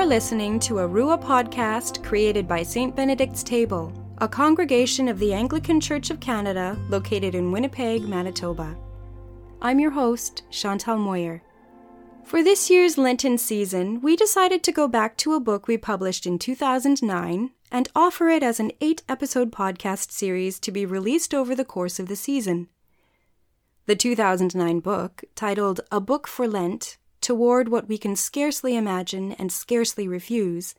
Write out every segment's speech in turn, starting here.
You're listening to a Rua podcast created by St. Benedict's Table, a congregation of the Anglican Church of Canada located in Winnipeg, Manitoba. I'm your host, Chantal Moyer. For this year's Lenten season, we decided to go back to a book we published in 2009 and offer it as an eight episode podcast series to be released over the course of the season. The 2009 book, titled A Book for Lent Toward What We Can Scarcely Imagine and Scarcely Refuse,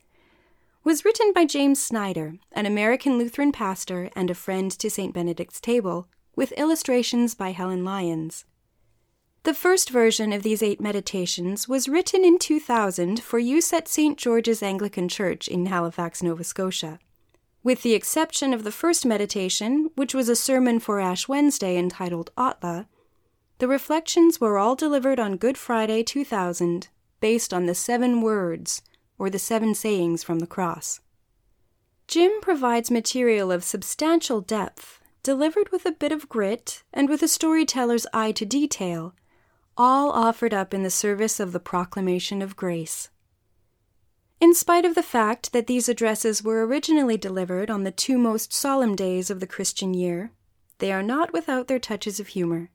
was written by James Snyder, an American Lutheran pastor and a friend to St. Benedict's Table, with illustrations by Helen Lyons. The first version of these eight meditations was written in 2000 for use at St. George's Anglican Church in Halifax, Nova Scotia. With the exception of the first meditation, which was a sermon for Ash Wednesday entitled Ottla, the reflections were all delivered on Good Friday 2000, based on the seven words, or the seven sayings from the cross. Jim provides material of substantial depth, delivered with a bit of grit and with a storyteller's eye to detail, all offered up in the service of the proclamation of grace. In spite of the fact that these addresses were originally delivered on the two most solemn days of the Christian year, they are not without their touches of humor.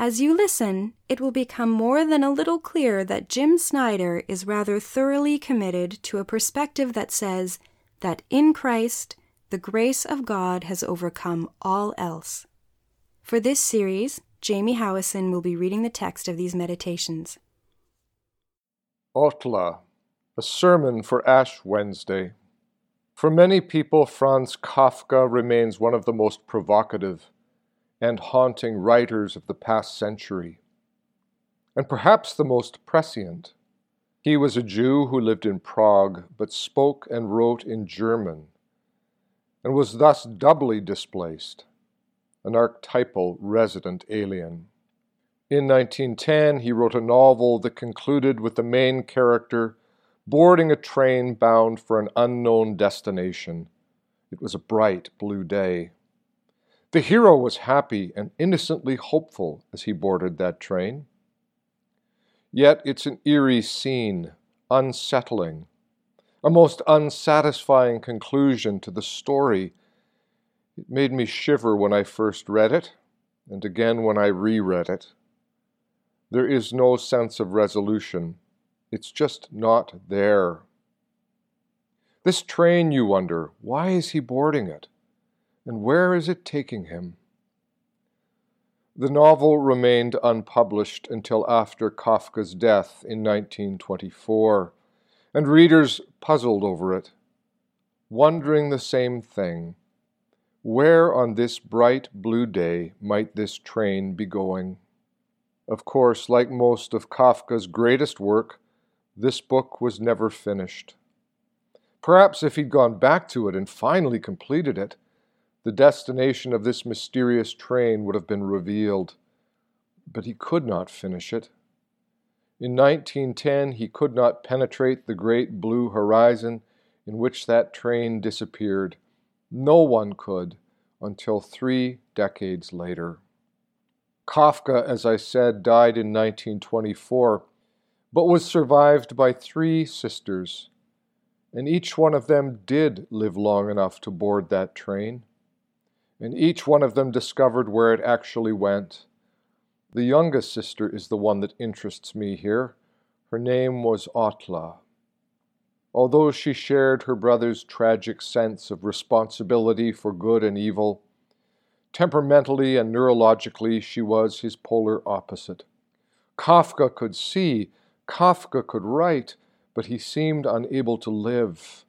As you listen, it will become more than a little clear that Jim Snyder is rather thoroughly committed to a perspective that says that in Christ, the grace of God has overcome all else. For this series, Jamie Howison will be reading the text of these meditations. Ottla, a sermon for Ash Wednesday. For many people, Franz Kafka remains one of the most provocative and haunting writers of the past century, and perhaps the most prescient. He was a Jew who lived in Prague but spoke and wrote in German, and was thus doubly displaced, an archetypal resident alien. In 1910, he wrote a novel that concluded with the main character boarding a train bound for an unknown destination. It was a bright blue day. The hero was happy and innocently hopeful as he boarded that train. Yet it's an eerie scene, unsettling, a most unsatisfying conclusion to the story. It made me shiver when I first read it, and again when I reread it. There is no sense of resolution. It's just not there. This train, you wonder, why is he boarding it? And where is it taking him? The novel remained unpublished until after Kafka's death in 1924, and readers puzzled over it, wondering the same thing. Where on this bright blue day might this train be going? Of course, like most of Kafka's greatest work, this book was never finished. Perhaps if he'd gone back to it and finally completed it, the destination of this mysterious train would have been revealed, but he could not finish it. In 1910, he could not penetrate the great blue horizon in which that train disappeared. No one could until three decades later. Kafka, as I said, died in 1924, but was survived by three sisters, and each one of them did live long enough to board that train and each one of them discovered where it actually went. The youngest sister is the one that interests me here. Her name was Ottla. Although she shared her brother's tragic sense of responsibility for good and evil, temperamentally and neurologically she was his polar opposite. Kafka could see, Kafka could write, but he seemed unable to live.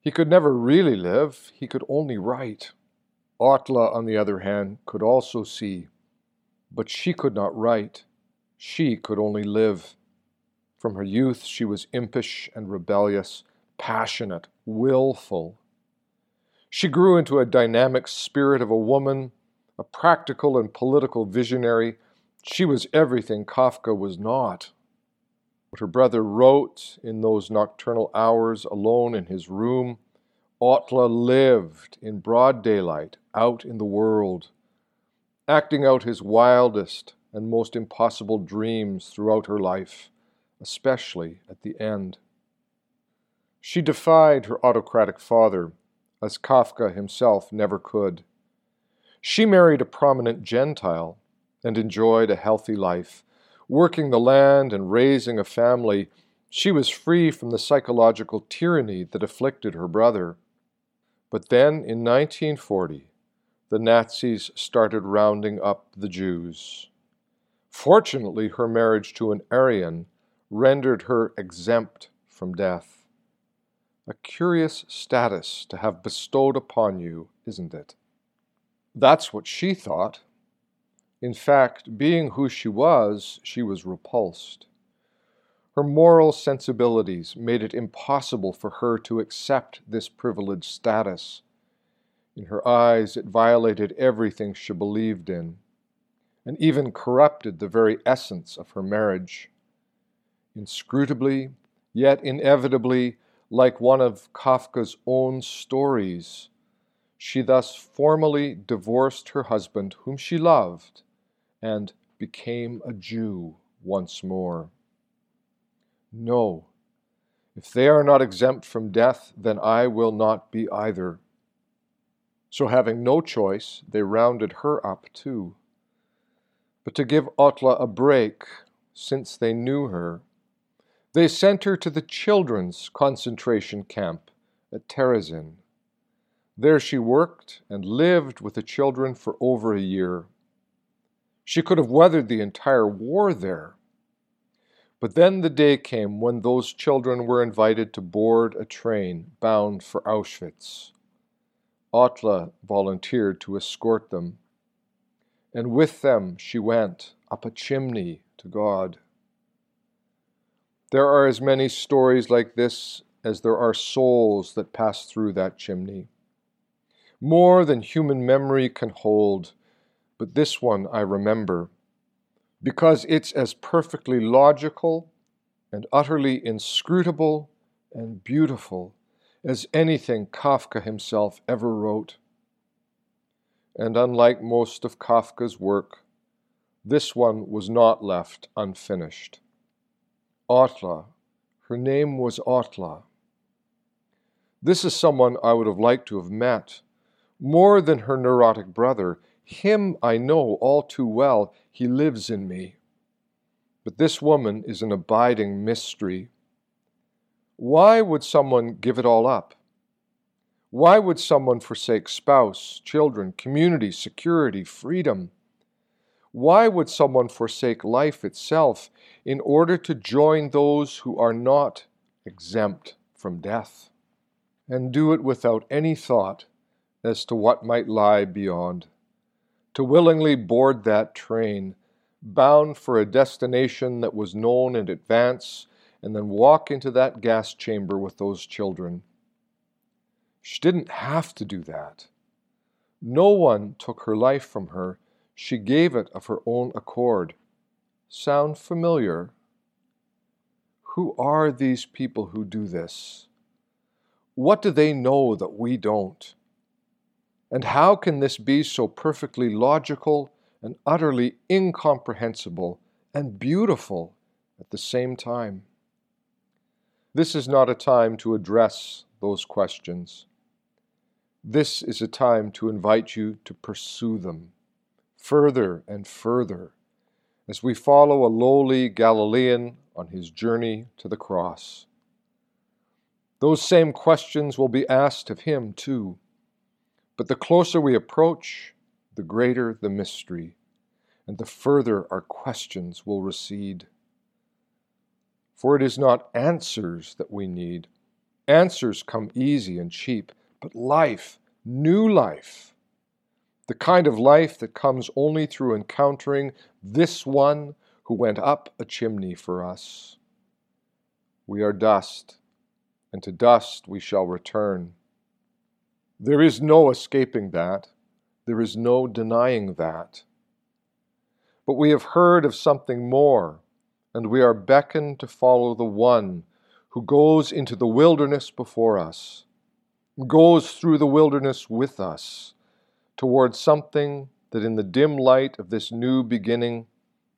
He could never really live, he could only write. Ottla, on the other hand, could also see, but she could not write. She could only live. From her youth, she was impish and rebellious, passionate, willful. She grew into a dynamic spirit of a woman, a practical and political visionary. She was everything Kafka was not. What her brother wrote in those nocturnal hours alone in his room Ottla lived in broad daylight out in the world, acting out his wildest and most impossible dreams throughout her life, especially at the end. She defied her autocratic father, as Kafka himself never could. She married a prominent Gentile and enjoyed a healthy life. Working the land and raising a family, she was free from the psychological tyranny that afflicted her brother. But then, in 1940, the Nazis started rounding up the Jews. Fortunately, her marriage to an Aryan rendered her exempt from death. A curious status to have bestowed upon you, isn't it? That's what she thought. In fact, being who she was, she was repulsed. Her moral sensibilities made it impossible for her to accept this privileged status. In her eyes, it violated everything she believed in, and even corrupted the very essence of her marriage. Inscrutably, yet inevitably, like one of Kafka's own stories, she thus formally divorced her husband, whom she loved, and became a Jew once more. No, if they are not exempt from death, then I will not be either. So, having no choice, they rounded her up too. But to give Ottla a break, since they knew her, they sent her to the children's concentration camp at Terezin. There she worked and lived with the children for over a year. She could have weathered the entire war there. But then the day came when those children were invited to board a train bound for Auschwitz. Ottla volunteered to escort them, and with them she went up a chimney to God. There are as many stories like this as there are souls that pass through that chimney. More than human memory can hold, but this one I remember because it's as perfectly logical and utterly inscrutable and beautiful as anything Kafka himself ever wrote. And unlike most of Kafka's work, this one was not left unfinished. Ottla, her name was Ottla. This is someone I would have liked to have met. More than her neurotic brother, him I know all too well, he lives in me. But this woman is an abiding mystery. Why would someone give it all up? Why would someone forsake spouse, children, community, security, freedom? Why would someone forsake life itself in order to join those who are not exempt from death? And do it without any thought as to what might lie beyond to willingly board that train, bound for a destination that was known in advance, and then walk into that gas chamber with those children. She didn't have to do that. No one took her life from her. She gave it of her own accord. Sound familiar? Who are these people who do this? What do they know that we don't? And how can this be so perfectly logical and utterly incomprehensible and beautiful at the same time? This is not a time to address those questions. This is a time to invite you to pursue them further and further as we follow a lowly Galilean on his journey to the cross. Those same questions will be asked of him, too. But the closer we approach, the greater the mystery, and the further our questions will recede. For it is not answers that we need. Answers come easy and cheap, but life, new life, the kind of life that comes only through encountering this one who went up a chimney for us. We are dust, and to dust we shall return. There is no escaping that. There is no denying that. But we have heard of something more, and we are beckoned to follow the one who goes into the wilderness before us, goes through the wilderness with us, towards something that in the dim light of this new beginning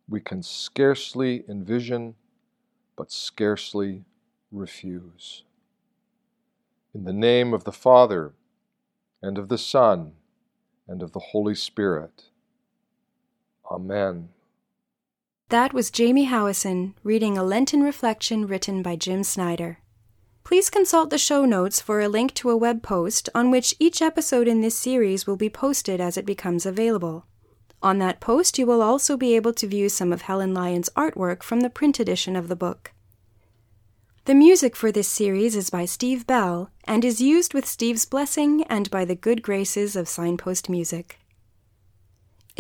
we can scarcely envision, but scarcely refuse. In the name of the Father, and of the Son, and of the Holy Spirit. Amen. That was Jamie Howison reading a Lenten reflection written by Jim Snyder. Please consult the show notes for a link to a web post on which each episode in this series will be posted as it becomes available. On that post, you will also be able to view some of Helen Lyon's artwork from the print edition of the book. The music for this series is by Steve Bell and is used with Steve's blessing and by the good graces of Signpost Music.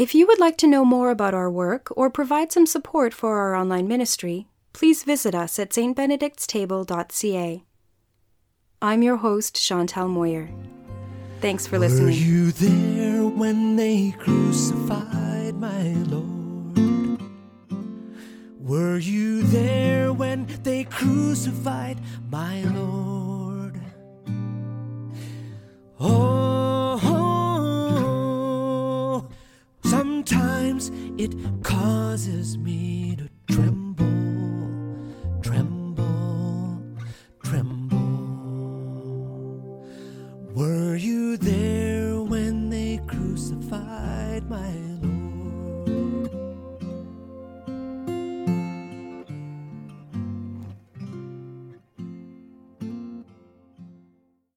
If you would like to know more about our work or provide some support for our online ministry, please visit us at stbenedictstable.ca. I'm your host, Chantal Moyer. Thanks for listening. Were you there when they crucified my Lord? Were you there when they crucified my Lord? Causes me to tremble,